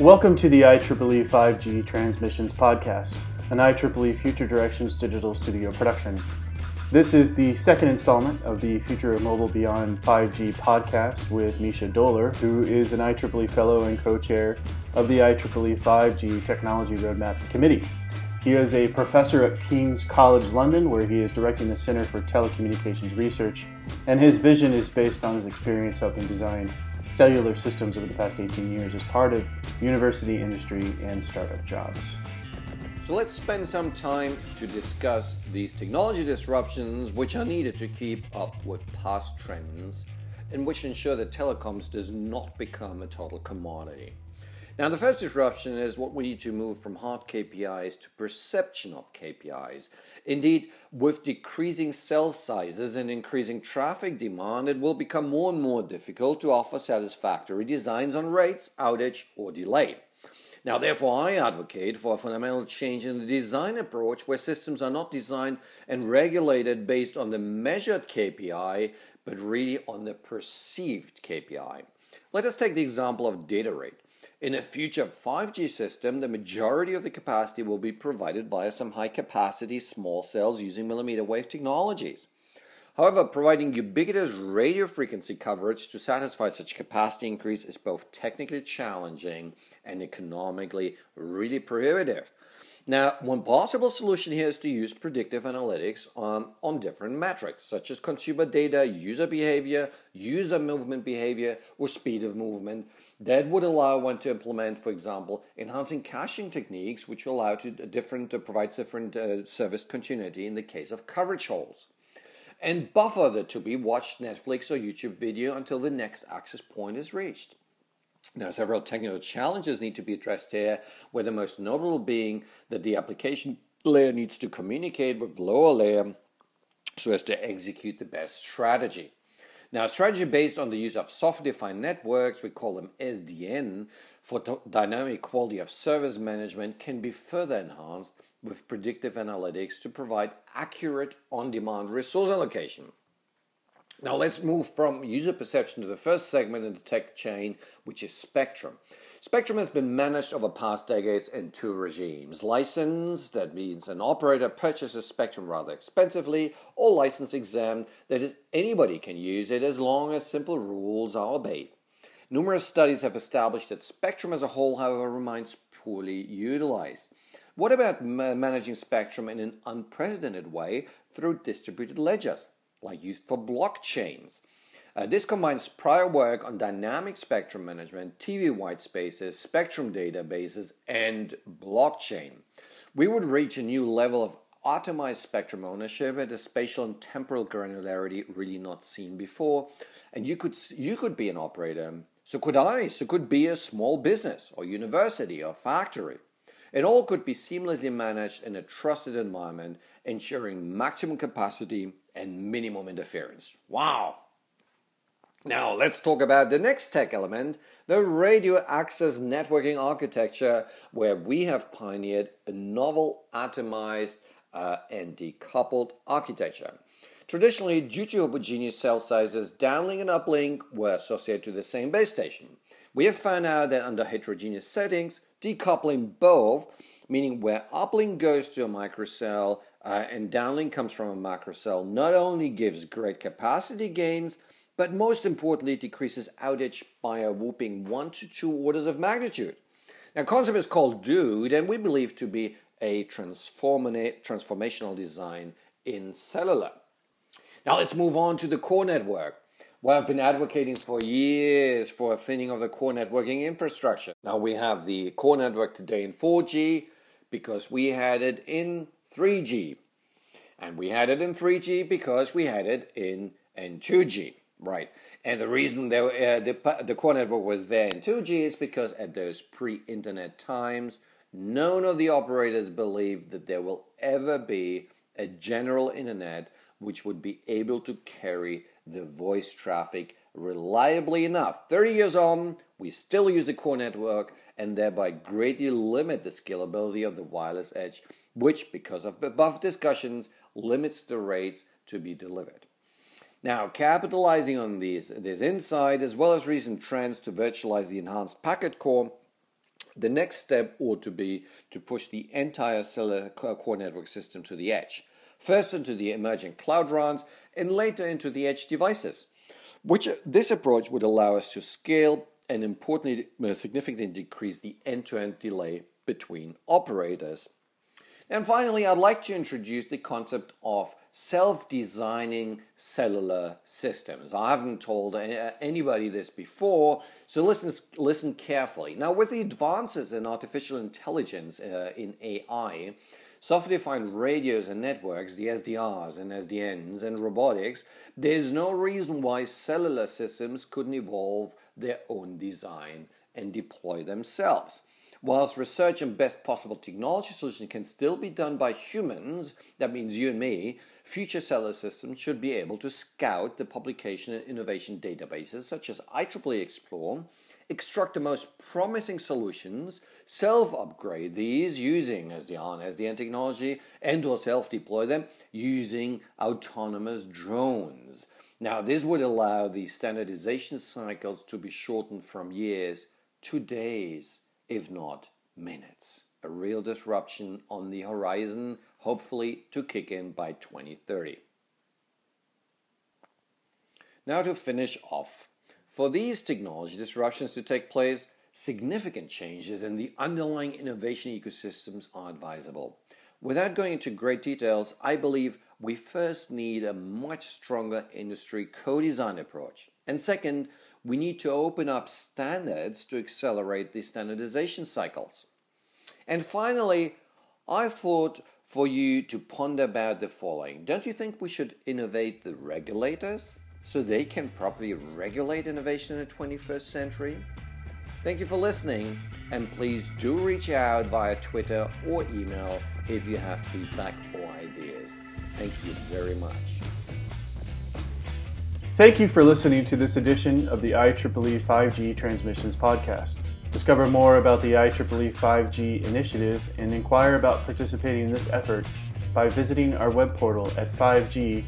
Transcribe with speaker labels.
Speaker 1: Welcome to the IEEE 5G Transmissions Podcast, an IEEE Future Directions digital studio production. This is the second installment of the Future of Mobile Beyond 5G podcast with Mischa Dohler, who is an IEEE Fellow and co chair of the IEEE 5G Technology Roadmap Committee. He is a professor at King's College London, where he is directing the Center for Telecommunications Research, and his vision is based on his experience helping design cellular systems over the past 18 years as part of university, industry, and startup jobs.
Speaker 2: So let's spend some time to discuss these technology disruptions which are needed to keep up with past trends and which ensure that telecoms does not become a total commodity. Now, the first disruption is what we need to move from hard KPIs to perception of KPIs. Indeed, with decreasing cell sizes and increasing traffic demand, it will become more and more difficult to offer satisfactory designs on rates, outage, or delay. Now, therefore, I advocate for a fundamental change in the design approach where systems are not designed and regulated based on the measured KPI, but really on the perceived KPI. Let us take the example of data rate. In a future 5G system, the majority of the capacity will be provided via some high capacity small cells using millimeter wave technologies. However, providing ubiquitous radio frequency coverage to satisfy such capacity increase is both technically challenging and economically really prohibitive. Now, one possible solution here is to use predictive analytics on, on different metrics, such as consumer data, user behavior, user movement behavior, or speed of movement. That would allow one to implement, for example, enhancing caching techniques, which allow to different uh, provides different uh, service continuity in the case of coverage holes, and buffer the to be watched Netflix or YouTube video until the next access point is reached. Now, several technical challenges need to be addressed here, where the most notable being that the application layer needs to communicate with lower layer so as to execute the best strategy. Now, a strategy based on the use of software-defined networks, we call them SDN, for dynamic quality of service management can be further enhanced with predictive analytics to provide accurate on-demand resource allocation. Now let's move from user perception to the first segment in the tech chain, which is spectrum. Spectrum has been managed over past decades in two regimes. License, that means an operator purchases spectrum rather expensively, or license exempt, that is, anybody can use it as long as simple rules are obeyed. Numerous studies have established that spectrum as a whole, however, remains poorly utilized. What about managing spectrum in an unprecedented way through distributed ledgers? Like used for blockchains. Uh, this combines prior work on dynamic spectrum management, TV white spaces, spectrum databases, and blockchain. We would reach a new level of optimized spectrum ownership at a spatial and temporal granularity really not seen before. And you could you could be an operator. So could I. So could be a small business or university or factory. It all could be seamlessly managed in a trusted environment, ensuring maximum capacity and minimum interference. Wow! Now let's talk about the next tech element, the radio access networking architecture, where we have pioneered a novel atomized uh, and decoupled architecture. Traditionally, due to homogeneous cell sizes, downlink and uplink were associated to the same base station. We have found out that under heterogeneous settings, decoupling both, meaning where uplink goes to a microcell uh, and downlink comes from a macrocell, not only gives great capacity gains, but most importantly decreases outage by a whooping one to two orders of magnitude. Now, concept is called DUDE, and we believe to be a transformational design in cellular. Now, let's move on to the core network. Well, I've been advocating for years for a thinning of the core networking infrastructure. Now, we have the core network today in 4G because we had it in 3G. And we had it in 3G because we had it in, in 2G. Right. And the reason there, uh, the, the core network was there in 2G is because at those pre internet times, none of the operators believed that there will ever be a general internet which would be able to carry the voice traffic reliably enough. 30 years on, we still use the core network and thereby greatly limit the scalability of the wireless edge which, because of above discussions, limits the rates to be delivered. Now, capitalizing on these, this insight, as well as recent trends to virtualize the enhanced packet core, The next step ought to be to push the entire cellular core network system to the edge, first into the emerging cloud RANs and later into the edge devices. Which this approach would allow us to scale and importantly uh, significantly decrease the end-to-end delay between operators. And finally, I'd like to introduce the concept of self designing cellular systems. I haven't told anybody this before, so listen, listen carefully. Now, with the advances in artificial intelligence uh, in AI, software defined radios and networks, the SDRs and SDNs, and robotics, there's no reason why cellular systems couldn't evolve their own design and deploy themselves. Whilst research and best possible technology solution can still be done by humans, that means you and me, future cellular systems should be able to scout the publication and innovation databases such as IEEE Xplore, extract the most promising solutions, self-upgrade these using SDR and SDN technology, and or self-deploy them using autonomous drones. Now, this would allow the standardization cycles to be shortened from years to days if not minutes. A real disruption on the horizon, hopefully to kick in by 2030. Now, to finish off, for these technology disruptions to take place, significant changes in the underlying innovation ecosystems are advisable. Without going into great details, I believe we first need a much stronger industry co design approach. And second, we need to open up standards to accelerate the standardization cycles. And finally, I thought for you to ponder about the following. Don't you think we should innovate the regulators so they can properly regulate innovation in the 21st century? Thank you for listening, and please do reach out via Twitter or email if you have feedback or ideas. Thank you very much.
Speaker 1: Thank you for listening to this edition of the IEEE 5G Transmissions Podcast. Discover more about the IEEE 5G initiative and inquire about participating in this effort by visiting our web portal at 5g.ieee.org.